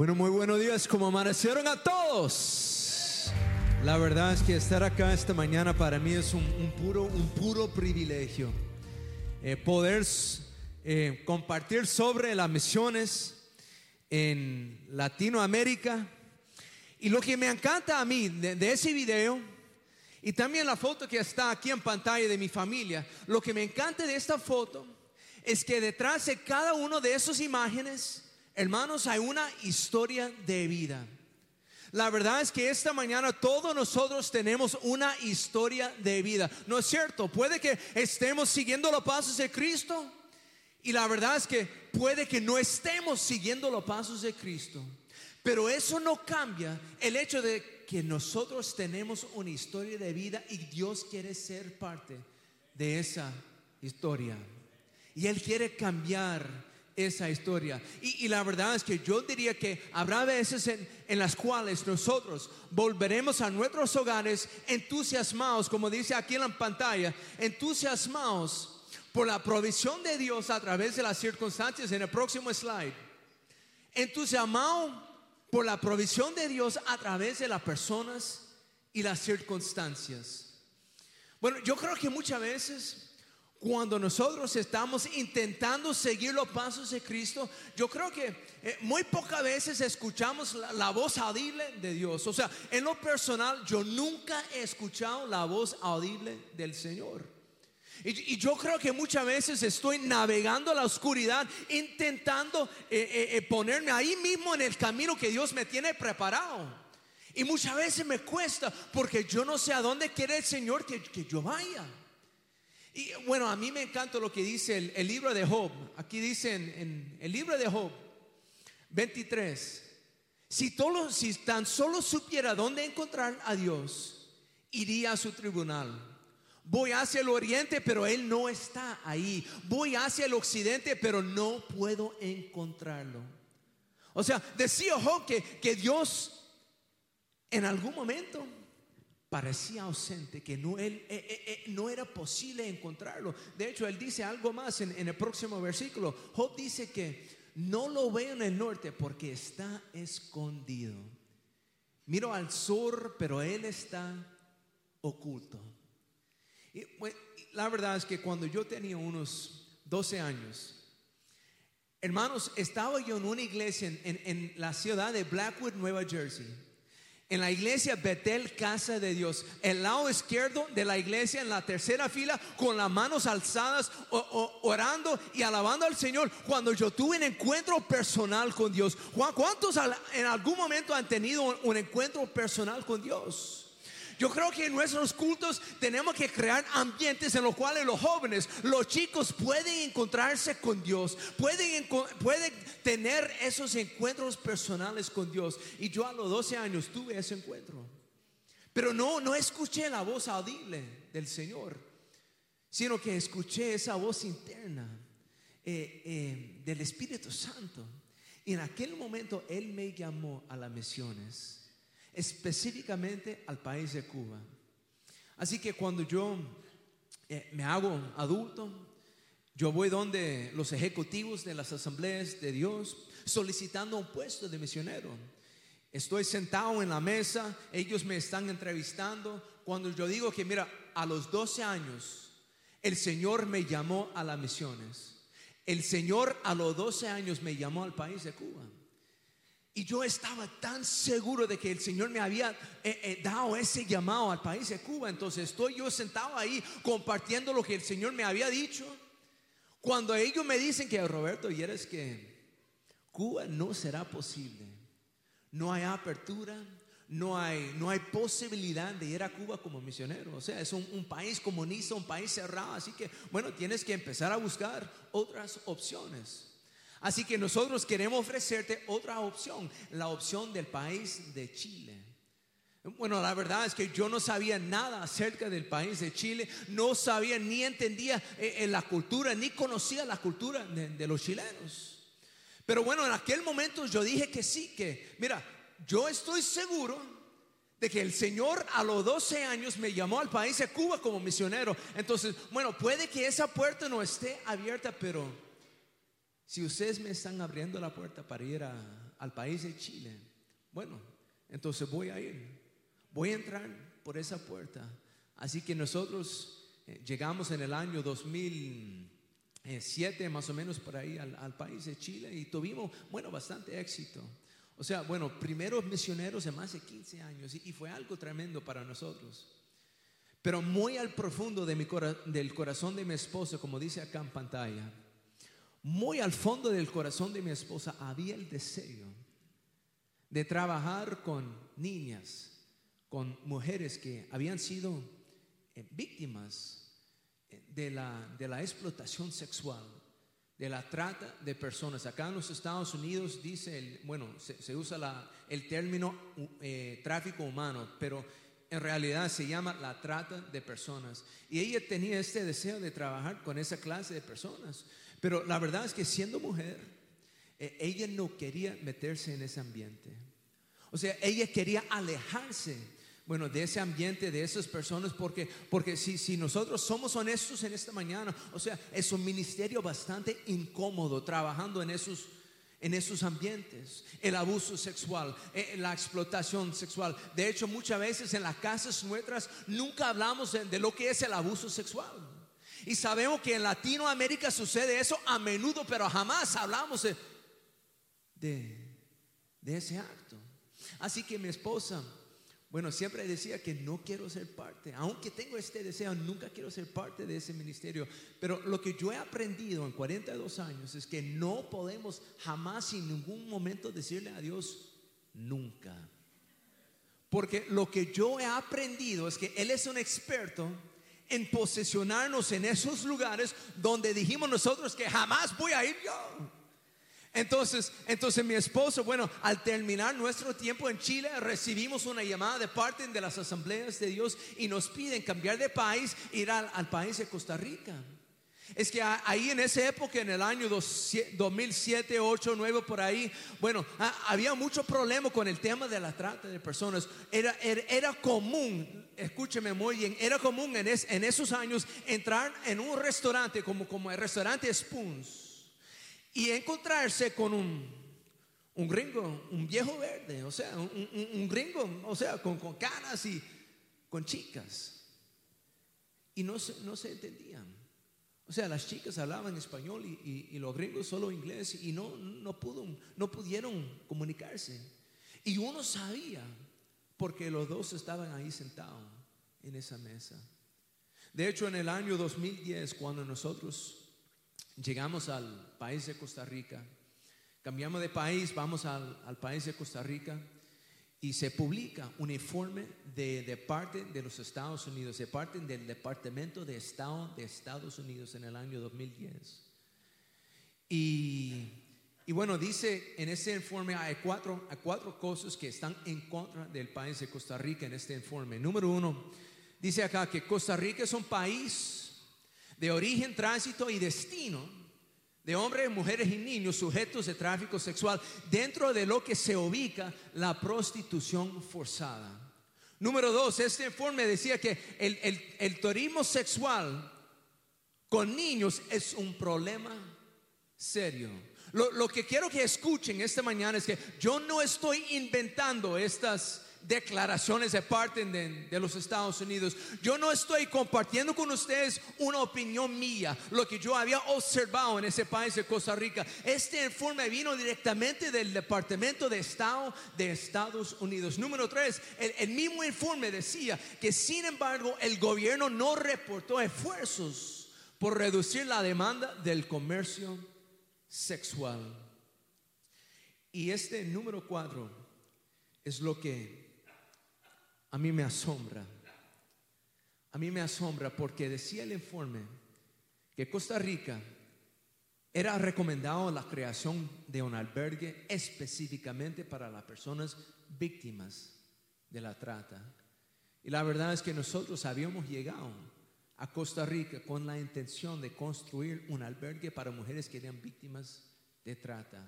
Bueno, muy buenos días, como amanecieron a todos. La verdad es que estar acá esta mañana para mí es un, puro, un puro privilegio. Eh, poder eh, compartir sobre las misiones en Latinoamérica. Y lo que me encanta a mí de, de ese video y también la foto que está aquí en pantalla de mi familia, lo que me encanta de esta foto es que detrás de cada uno de esas imágenes, hermanos, hay una historia de vida. La verdad es que esta mañana todos nosotros tenemos una historia de vida. ¿No es cierto? Puede que estemos siguiendo los pasos de Cristo y la verdad es que puede que no estemos siguiendo los pasos de Cristo. Pero eso no cambia el hecho de que nosotros tenemos una historia de vida y Dios quiere ser parte de esa historia. Y Él quiere cambiar esa historia. Y, la verdad es que yo diría que habrá veces en, en, las cuales nosotros volveremos a nuestros hogares entusiasmados, como dice aquí en la pantalla, entusiasmados por la provisión de Dios a través de las circunstancias en el próximo slide. Entusiasmado por la provisión de Dios a través de las personas y las circunstancias. Bueno, yo creo que muchas veces cuando nosotros estamos intentando seguir los pasos de Cristo, yo creo que eh, muy pocas veces escuchamos la, voz audible de Dios. O sea, en lo personal, yo nunca he escuchado la voz audible del Señor. Y, yo creo que muchas veces estoy navegando la oscuridad, intentando eh, eh, ponerme ahí mismo en el camino que Dios me tiene preparado. Y muchas veces me cuesta porque yo no sé a dónde quiere el Señor que yo vaya. Bueno, a mí me encanta lo que dice el, libro de Job. Aquí dice en, el libro de Job 23. Si, todo, si tan solo supiera dónde encontrar a Dios, iría a su tribunal. Voy hacia el oriente, pero Él no está ahí. Voy hacia el occidente, pero no puedo encontrarlo. O sea, decía Job que Dios en algún momento parecía ausente, que no, él, eh, eh, eh, no era posible encontrarlo. De hecho, él dice algo más en, en, el próximo versículo. Job dice que no lo veo en el norte porque está escondido. Miro al sur, pero él está oculto. Y, bueno, la verdad es que cuando yo tenía unos 12 años, hermanos, estaba yo en una iglesia en, en, en la ciudad de Blackwood, Nueva Jersey en la iglesia Betel, casa de Dios. El lado izquierdo de la iglesia, en la tercera fila, con las manos alzadas, orando y alabando al Señor. Cuando yo tuve un encuentro personal con Dios. ¿Cuántos en algún momento han tenido un encuentro personal con Dios? Yo creo que en nuestros cultos tenemos que crear ambientes en los cuales los jóvenes, los chicos pueden encontrarse con Dios, pueden, pueden tener esos encuentros personales con Dios. Y yo a los 12 años tuve ese encuentro. Pero no, no escuché la voz audible del Señor, sino que escuché esa voz interna eh, eh, del Espíritu Santo. Y en aquel momento Él me llamó a las misiones específicamente al país de Cuba. Así que cuando yo eh, me hago adulto, yo voy donde los ejecutivos de las asambleas de Dios solicitando un puesto de misionero. Estoy sentado en la mesa, ellos me están entrevistando. Cuando yo digo que, mira, a los 12 años, el Señor me llamó a las misiones. El Señor a los 12 años me llamó al país de Cuba. Y yo estaba tan seguro de que el Señor me había eh, eh, dado ese llamado al país de Cuba. Entonces estoy yo sentado ahí compartiendo lo que el Señor me había dicho. Cuando ellos me dicen que Roberto, y eres que Cuba no será posible. No hay apertura, no hay, no hay posibilidad de ir a Cuba como misionero. O sea, es un, un país comunista, un país cerrado. Así que, bueno, tienes que empezar a buscar otras opciones. Así que nosotros queremos ofrecerte otra opción, la opción del país de Chile. Bueno, la verdad es que yo no sabía nada acerca del país de Chile, no sabía ni entendía eh, la cultura, ni conocía la cultura de, de los chilenos. Pero bueno, en aquel momento yo dije que sí, que mira, yo estoy seguro de que el Señor a los 12 años me llamó al país de Cuba como misionero. Entonces, bueno, puede que esa puerta no esté abierta, pero si ustedes me están abriendo la puerta para ir al país de Chile. Bueno, entonces voy a ir, voy a entrar por esa puerta. Así que nosotros eh, llegamos en el año 2007, más o menos por ahí, al, país de Chile y tuvimos, bueno, bastante éxito. O sea, bueno, primeros misioneros de más de 15 años y, fue algo tremendo para nosotros. Pero muy al profundo del corazón de mi esposa, como dice acá en pantalla, muy al fondo del corazón de mi esposa había el deseo de trabajar con niñas, con mujeres que habían sido eh, víctimas eh, de la, de la explotación sexual de la trata de personas. Acá en los Estados Unidos dice, el, bueno, se, usa el término eh, tráfico humano, pero en realidad se llama la trata de personas. Y ella tenía este deseo de trabajar con esa clase de personas. Pero la verdad es que siendo mujer, eh, ella no quería meterse en ese ambiente. O sea, ella quería alejarse bueno, de ese ambiente, de esas personas, porque, porque si, si nosotros somos honestos en esta mañana, o sea, es un ministerio bastante incómodo trabajando en esos, en esos ambientes, el abuso sexual, eh, la explotación sexual. De hecho, muchas veces en las casas nuestras nunca hablamos de, lo que es el abuso sexual. Y sabemos que en Latinoamérica sucede eso a menudo, pero jamás hablamos de, de, ese acto. Así que mi esposa bueno, siempre decía que no quiero ser parte, aunque tengo este deseo, nunca quiero ser parte de ese ministerio. Pero lo que yo he aprendido en 42 años es que no podemos jamás en ningún momento decirle a Dios nunca. Porque lo que yo he aprendido es que Él es un experto en posesionarnos en esos lugares donde dijimos nosotros que jamás voy a ir yo. Entonces, entonces mi esposo, bueno, al terminar nuestro tiempo en Chile, recibimos una llamada de parte de las asambleas de Dios y nos piden cambiar de país, ir al, país de Costa Rica. Es que ahí en esa época, en el año 2007, 8, 9, por ahí, bueno, había mucho problema con el tema de la trata de personas. Era, era, común, escúcheme muy bien, era común en, en, esos años entrar en un restaurante como, como el restaurante Spoons y encontrarse con un, un gringo, un viejo verde, o sea, un, un, gringo, o sea, con, con, canas y con chicas. Y no no se entendían. O sea, las chicas hablaban español y, los gringos solo inglés y no, no, pudo, no pudieron comunicarse. Y uno sabía, porque los dos estaban ahí sentados en esa mesa. De hecho, en el año 2010, cuando nosotros llegamos al país de Costa Rica, cambiamos de país, vamos al, país de Costa Rica y se publica un informe de, parte de los Estados Unidos, de parte del Departamento de Estado de Estados Unidos en el año 2010. Y, y bueno, dice en ese informe hay cuatro, hay cuatro cosas que están en contra del país de Costa Rica en este informe. Número uno, dice acá que Costa Rica es un país de origen, tránsito y destino de hombres, mujeres y niños sujetos de tráfico sexual, dentro de lo que se ubica la prostitución forzada. Número dos, este informe decía que el, turismo sexual con niños es un problema serio. Lo, lo, que quiero que escuchen esta mañana es que yo no estoy inventando estas declaraciones de parte de, los Estados Unidos. Yo no estoy compartiendo con ustedes una opinión mía, lo que yo había observado en ese país de Costa Rica. Este informe vino directamente del Departamento de Estado de Estados Unidos. Número tres, el, mismo informe decía que sin embargo el gobierno no reportó esfuerzos por reducir la demanda del comercio sexual. Y este número cuatro es lo que a mí me asombra. A mí me asombra porque decía el informe que Costa Rica era recomendado la creación de un albergue específicamente para las personas víctimas de la trata. Y la verdad es que nosotros habíamos llegado a Costa Rica con la intención de construir un albergue para mujeres que eran víctimas de trata.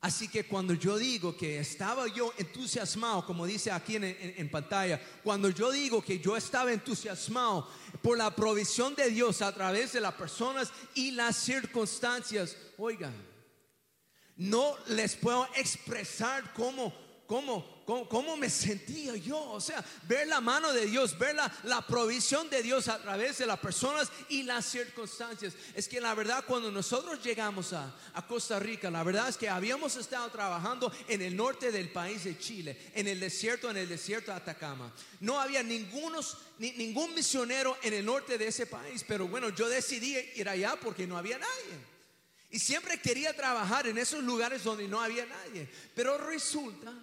Así que cuando yo digo que estaba yo entusiasmado, como dice aquí en, pantalla, cuando yo digo que yo estaba entusiasmado por la provisión de Dios a través de las personas y las circunstancias, oigan, no les puedo expresar cómo, cómo, cómo, cómo me sentía yo. O sea, ver la mano de Dios, ver la, la provisión de Dios a través de las personas y las circunstancias. Es que la verdad, cuando nosotros llegamos a, a Costa Rica, la verdad es que habíamos estado trabajando en el norte del país de Chile, en el desierto, en el desierto de Atacama. No había ningunos, ni, ningún misionero en el norte de ese país, pero bueno, yo decidí ir allá porque no había nadie. Y siempre quería trabajar en esos lugares donde no había nadie. Pero resulta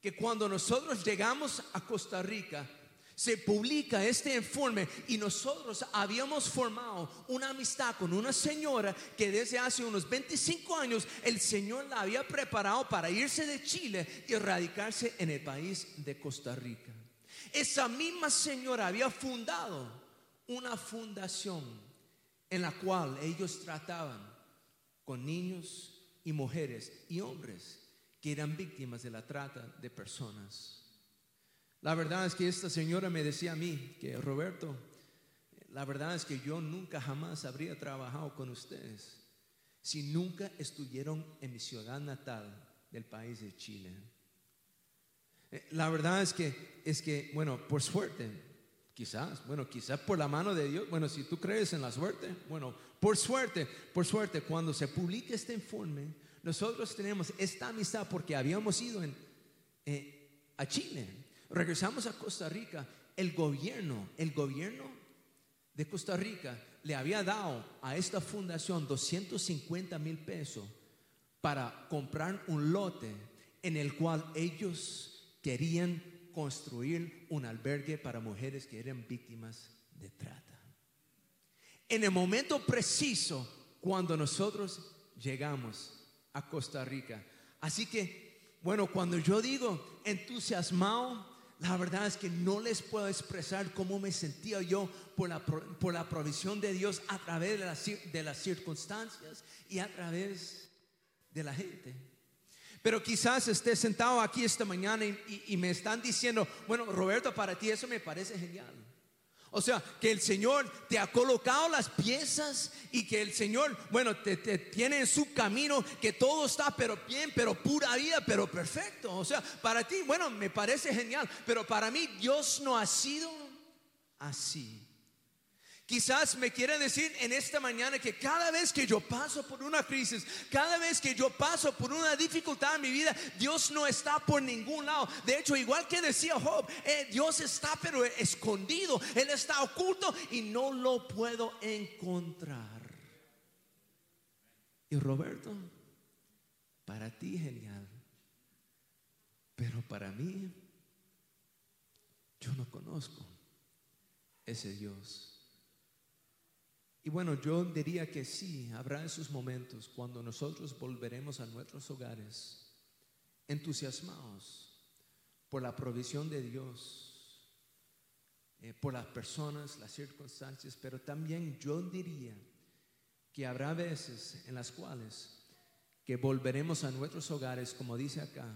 que cuando nosotros llegamos a Costa Rica, se publica este informe y nosotros habíamos formado una amistad con una señora que desde hace unos 25 años el Señor la había preparado para irse de Chile y radicarse en el país de Costa Rica. Esa misma señora había fundado una fundación en la cual ellos trataban con niños y mujeres y hombres que eran víctimas de la trata de personas. La verdad es que esta señora me decía a mí que Roberto, la verdad es que yo nunca jamás habría trabajado con ustedes si nunca estuvieron en mi ciudad natal del país de Chile. Eh, la verdad es que es que bueno, por suerte, quizás, bueno, quizás por la mano de Dios, bueno, si tú crees en la suerte, bueno, por suerte, por suerte, cuando se publique este informe, nosotros tenemos esta amistad porque habíamos ido eh, a Chile, regresamos a Costa Rica, el gobierno, el gobierno de Costa Rica le había dado a esta fundación 250 mil pesos para comprar un lote en el cual ellos querían construir un albergue para mujeres que eran víctimas de trata. En el momento preciso cuando nosotros llegamos a Costa Rica. Así que, bueno, cuando yo digo entusiasmado, la verdad es que no les puedo expresar cómo me sentía yo por la, por la provisión de Dios a través de las, de las circunstancias y a través de la gente. Pero quizás esté sentado aquí esta mañana y, y me están diciendo, bueno, Roberto, para ti eso me parece genial. O sea, que el Señor te ha colocado las piezas y que el Señor, bueno, te, tiene en su camino, que todo está pero bien, pero pura vida, pero perfecto. O sea, para ti, bueno, me parece genial, pero para mí Dios no ha sido así. Quizás me quiere decir en esta mañana que cada vez que yo paso por una crisis, cada vez que yo paso por una dificultad en mi vida, Dios no está por ningún lado. De hecho, igual que decía Job, eh, Dios está pero escondido, Él está oculto y no lo puedo encontrar. Y Roberto, para ti genial, pero para mí, yo no conozco ese Dios. Y bueno, yo diría que sí, habrá esos momentos cuando nosotros volveremos a nuestros hogares entusiasmados por la provisión de Dios, eh, por las personas, las circunstancias, pero también yo diría que habrá veces en las cuales que volveremos a nuestros hogares, como dice acá,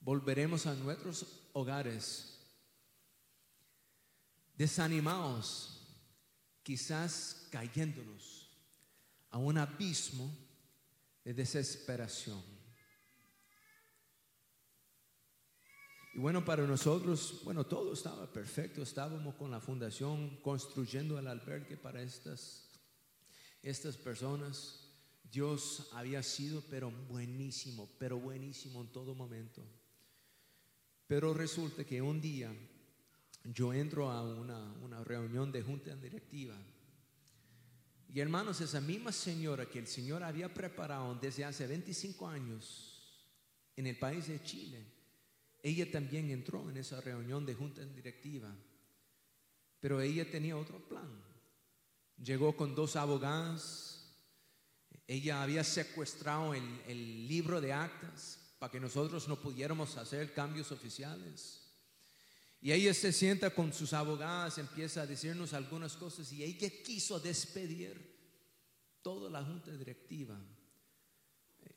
volveremos a nuestros hogares desanimados quizás cayéndonos a un abismo de desesperación. Y bueno, para nosotros, bueno, todo estaba perfecto, estábamos con la fundación construyendo el albergue para estas, estas personas. Dios había sido, pero buenísimo, pero buenísimo en todo momento. Pero resulta que un día yo entro a una, reunión de junta directiva. Y hermanos, esa misma señora que el Señor había preparado desde hace 25 años en el país de Chile, ella también entró en esa reunión de junta directiva. Pero ella tenía otro plan. Llegó con dos abogadas. Ella había secuestrado el, el libro de actas para que nosotros no pudiéramos hacer cambios oficiales. Y ella se sienta con sus abogadas, empieza a decirnos algunas cosas y ella quiso despedir toda la junta directiva,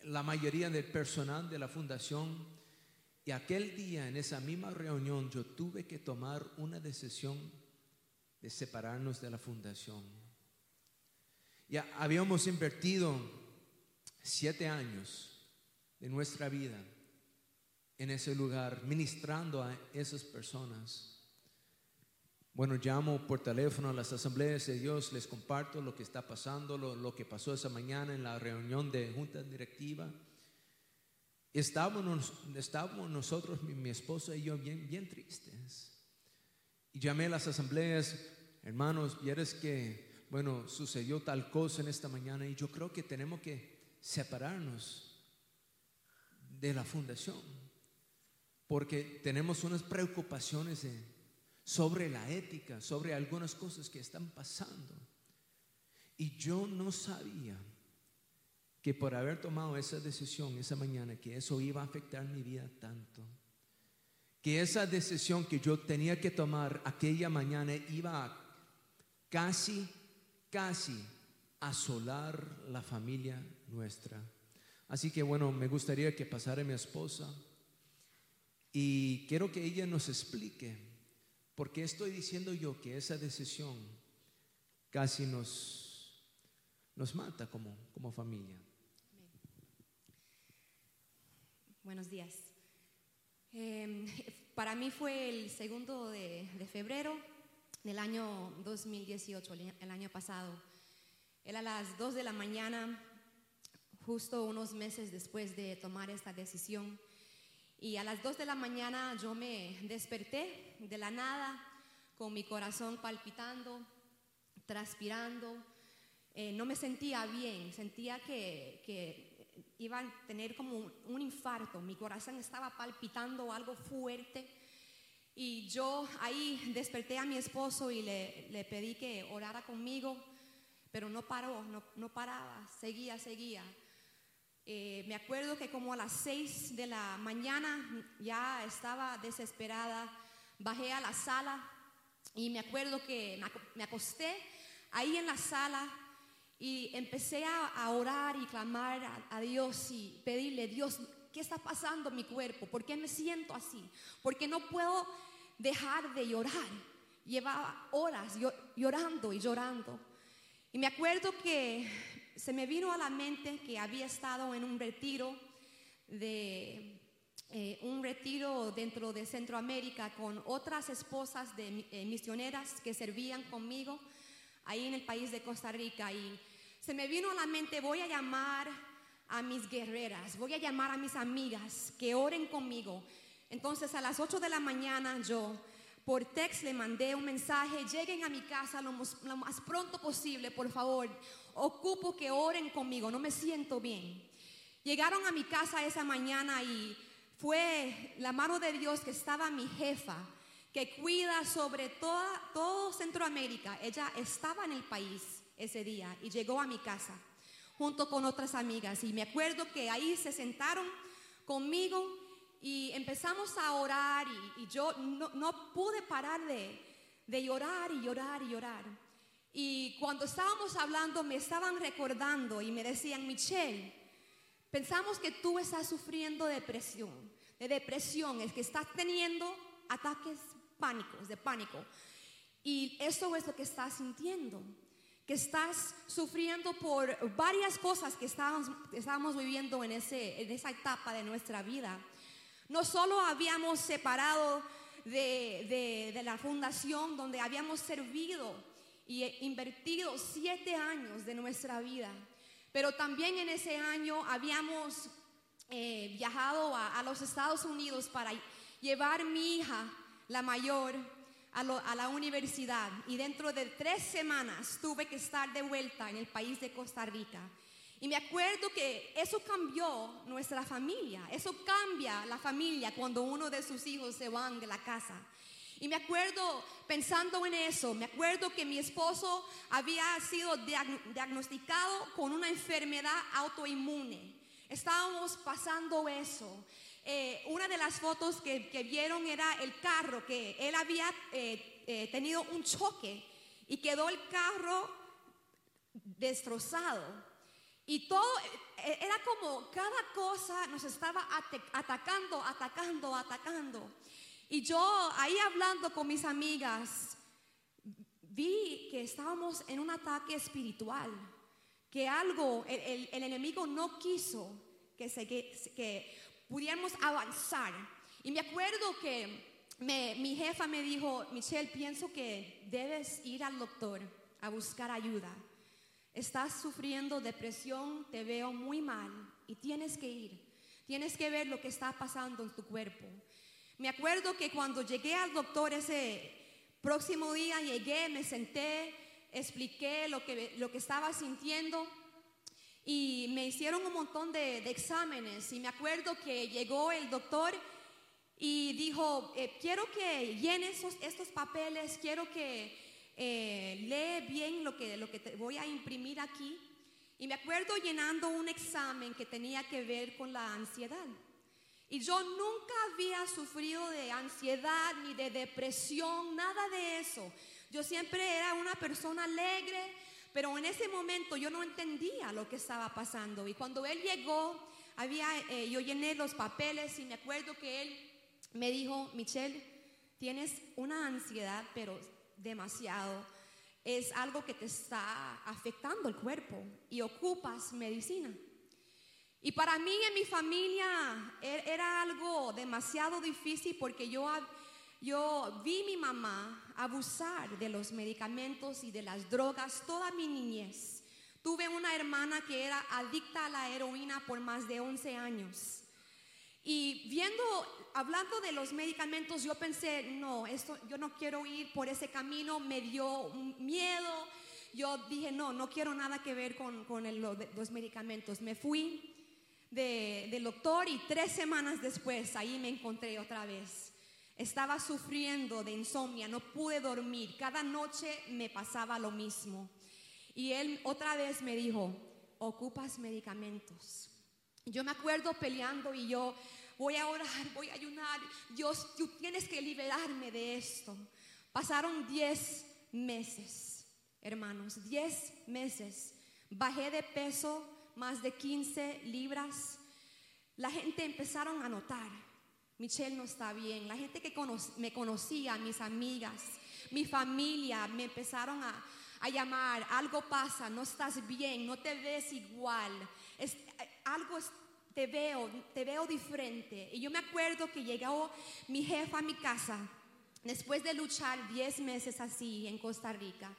la mayoría del personal de la fundación. Y aquel día, en esa misma reunión, yo tuve que tomar una decisión de separarnos de la fundación. Ya habíamos invertido siete años de nuestra vida en ese lugar, ministrando a esas personas. Bueno, llamo por teléfono a las asambleas de Dios, les comparto lo que está pasando, lo, que pasó esa mañana en la reunión de junta directiva. Estábamos, estábamos nosotros, mi, mi esposa y yo, bien, bien tristes. Y llamé a las asambleas, hermanos, vieres que, bueno, sucedió tal cosa en esta mañana y yo creo que tenemos que separarnos de la fundación, porque tenemos unas preocupaciones sobre la ética, sobre algunas cosas que están pasando. Y yo no sabía que por haber tomado esa decisión esa mañana, que eso iba a afectar mi vida tanto que esa decisión que yo tenía que tomar aquella mañana iba a casi, casi asolar la familia nuestra. Así que bueno, me gustaría que pasara mi esposa y quiero que ella nos explique por qué estoy diciendo yo que esa decisión casi nos, nos mata como, como familia. Buenos días. Em, para mí fue el segundo de, febrero del año 2018, el año pasado. Era las 2 de la mañana, justo unos meses después de tomar esta decisión. Y a las 2 de la mañana yo me desperté de la nada, con mi corazón palpitando, transpirando. Eh, no me sentía bien, sentía que, que iba a tener como un, infarto, mi corazón estaba palpitando algo fuerte. Y yo ahí desperté a mi esposo y le, le pedí que orara conmigo, pero no paró, no, no paraba, seguía, seguía. Eh, me acuerdo que como a las seis de la mañana ya estaba desesperada, bajé a la sala y me acuerdo que me acosté ahí en la sala y empecé a, orar y clamar a, Dios y pedirle, Dios, ¿qué está pasando en mi cuerpo? ¿Por qué me siento así? Porque no puedo dejar de llorar. Llevaba horas llorando y llorando. Y me acuerdo que se me vino a la mente que había estado en un retiro de eh, un retiro dentro de Centroamérica con otras esposas de eh, misioneras que servían conmigo ahí en el país de Costa Rica y se me vino a la mente, voy a llamar a mis guerreras, voy a llamar a mis amigas que oren conmigo. Entonces a las 8 de la mañana yo por text le mandé un mensaje, lleguen a mi casa lo más, pronto posible, por favor. Ocupo que oren conmigo, no me siento bien. Llegaron a mi casa esa mañana y fue la mano de Dios que estaba mi jefa, que cuida sobre toda, todo Centroamérica. Ella estaba en el país ese día y llegó a mi casa junto con otras amigas. Y me acuerdo que ahí se sentaron conmigo y empezamos a orar y, yo no, pude parar de, de llorar y llorar y llorar. Y cuando estábamos hablando me estaban recordando y me decían, Michelle, pensamos que tú estás sufriendo depresión. De depresión es que estás teniendo ataques pánicos, de pánico. Y eso es lo que estás sintiendo que estás sufriendo por varias cosas que estábamos, estábamos viviendo en, ese, en esa etapa de nuestra vida. No solo habíamos separado de, de, la fundación donde habíamos servido y invertido siete años de nuestra vida, pero también en ese año habíamos eh, viajado a, a los Estados Unidos para llevar mi hija, la mayor, a, la universidad y dentro de tres semanas tuve que estar de vuelta en el país de Costa Rica. Y me acuerdo que eso cambió nuestra familia, eso cambia la familia cuando uno de sus hijos se van de la casa. Y me acuerdo pensando en eso, me acuerdo que mi esposo había sido diagnosticado con una enfermedad autoinmune. Estábamos pasando eso. Eh, una de las fotos que, vieron era el carro, que él había eh, eh, tenido un choque y quedó el carro destrozado. Y todo era como cada cosa nos estaba atacando, atacando, atacando. Y yo ahí hablando con mis amigas, vi que estábamos en un ataque espiritual, que algo, el enemigo no quiso que, se, que, que pudiéramos avanzar. Y me acuerdo que me- mi jefa me dijo, Michelle, pienso que debes ir al doctor a buscar ayuda. Estás sufriendo depresión, te veo muy mal y tienes que ir. Tienes que ver lo que está pasando en tu cuerpo. Me acuerdo que cuando llegué al doctor ese próximo día, llegué, me senté, expliqué lo que, lo que estaba sintiendo y me hicieron un montón de, exámenes y me acuerdo que llegó el doctor y dijo, eh, quiero que llenes estos papeles, quiero que eh, lee bien lo que, lo que te voy a imprimir aquí. Y me acuerdo llenando un examen que tenía que ver con la ansiedad. Y yo nunca había sufrido de ansiedad ni de depresión, nada de eso. Yo siempre era una persona alegre, pero en ese momento yo no entendía lo que estaba pasando. Y cuando él llegó, había, eh, yo llené los papeles y me acuerdo que él me dijo, Michelle, tienes una ansiedad, pero demasiado. Es algo que te está afectando el cuerpo y ocupas medicina. Y para mí en mi familia e- era algo demasiado difícil porque yo, yo vi mi mamá abusar de los medicamentos y de las drogas toda mi niñez. Tuve una hermana que era adicta a la heroína por más de 11 años. Y viendo, hablando de los medicamentos, yo pensé, no, esto, yo no quiero ir por ese camino, me dio miedo. Yo dije, no, no quiero nada que ver con, con el- los medicamentos. Me fui de- del doctor y tres semanas después ahí me encontré otra vez. Estaba sufriendo de insomnia, no pude dormir. Cada noche me pasaba lo mismo. Y él otra vez me dijo, ocupas medicamentos. Yo me acuerdo peleando y yo voy a orar, voy a ayunar. Dios, tú tienes que liberarme de esto. Pasaron 10 meses, hermanos, 10 meses. Bajé de peso más de 15 libras. La gente empezaron a notar, Michelle no está bien. La gente que me conocía, mis amigas, mi familia, me empezaron a, a llamar, algo pasa, no estás bien, no te ves igual, Es- eh, algo es- te veo, te veo diferente. Y yo me acuerdo que llegó mi jefa a mi casa, después de luchar 10 meses así en Costa Rica.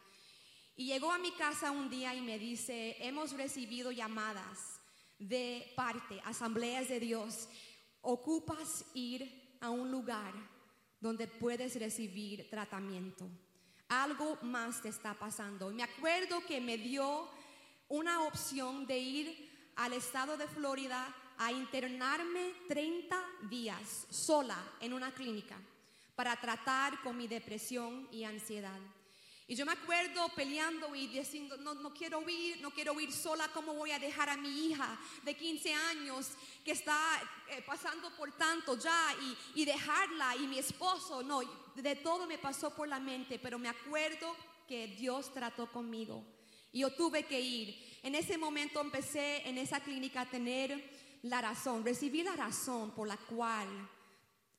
Y llegó a mi casa un día y me dice, hemos recibido llamadas de parte, asambleas de Dios, ocupas ir a un lugar donde puedes recibir tratamiento. Algo más te está pasando. Y me acuerdo que me dio una opción de ir al estado de Florida a internarme 30 días sola en una clínica para tratar con mi depresión y ansiedad. Y yo me acuerdo peleando y diciendo, no, no quiero ir, no quiero ir sola, ¿cómo voy a dejar a mi hija de 15 años que está eh, pasando por tanto ya y, y dejarla y mi esposo? No, de todo me pasó por la mente, pero me acuerdo que Dios trató conmigo y yo tuve que ir. En ese momento empecé en esa clínica a tener la razón, recibí la razón por la cual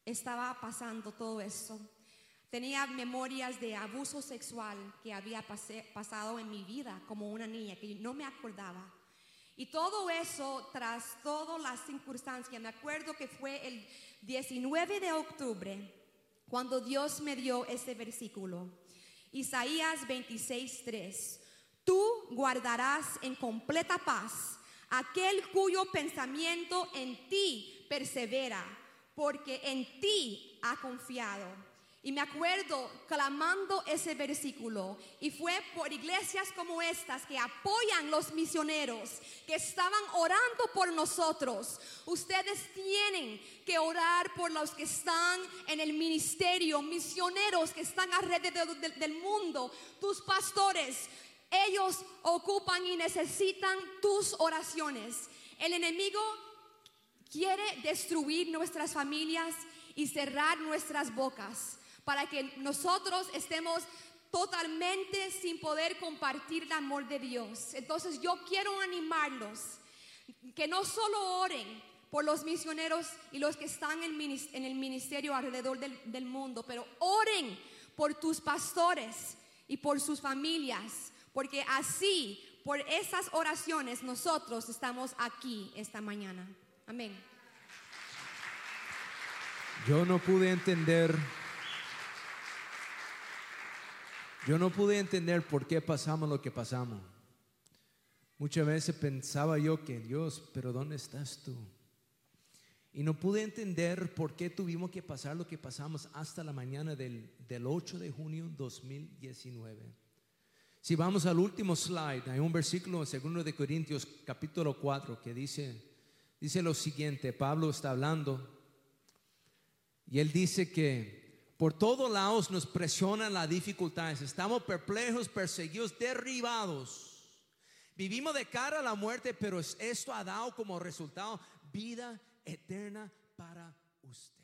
estaba pasando todo eso. Tenía memorias de abuso sexual que había pasado en mi vida como una niña que no me acordaba. Y todo eso, tras todas las circunstancias, me acuerdo que fue el 19 de octubre cuando Dios me dio ese versículo. Isaías 26:3. Tú guardarás en completa paz aquel cuyo pensamiento en ti persevera, porque en ti ha confiado. Y me acuerdo clamando ese versículo. Y fue por iglesias como estas que apoyan los misioneros, que estaban orando por nosotros. Ustedes tienen que orar por los que están en el ministerio, misioneros que están alrededor del, mundo, tus pastores. Ellos ocupan y necesitan tus oraciones. El enemigo quiere destruir nuestras familias y cerrar nuestras bocas para que nosotros estemos totalmente sin poder compartir el amor de Dios. Entonces yo quiero animarlos que no solo oren por los misioneros y los que están en el ministerio alrededor del, del mundo, pero oren por tus pastores y por sus familias, porque así, por esas oraciones, nosotros estamos aquí esta mañana. Amén. Yo no pude entender, yo no pude entender por qué pasamos lo que pasamos. Muchas veces pensaba yo que Dios, pero ¿dónde estás tú? Y no pude entender por qué tuvimos que pasar lo que pasamos hasta la mañana del, del 8 de junio 2019. Si vamos al último slide, hay un versículo en 2 de Corintios capítulo 4 que dice, dice lo siguiente, Pablo está hablando y él dice que por todos lados nos presionan las dificultades, estamos perplejos, perseguidos, derribados. Vivimos de cara a la muerte, pero esto ha dado como resultado vida eterna para usted.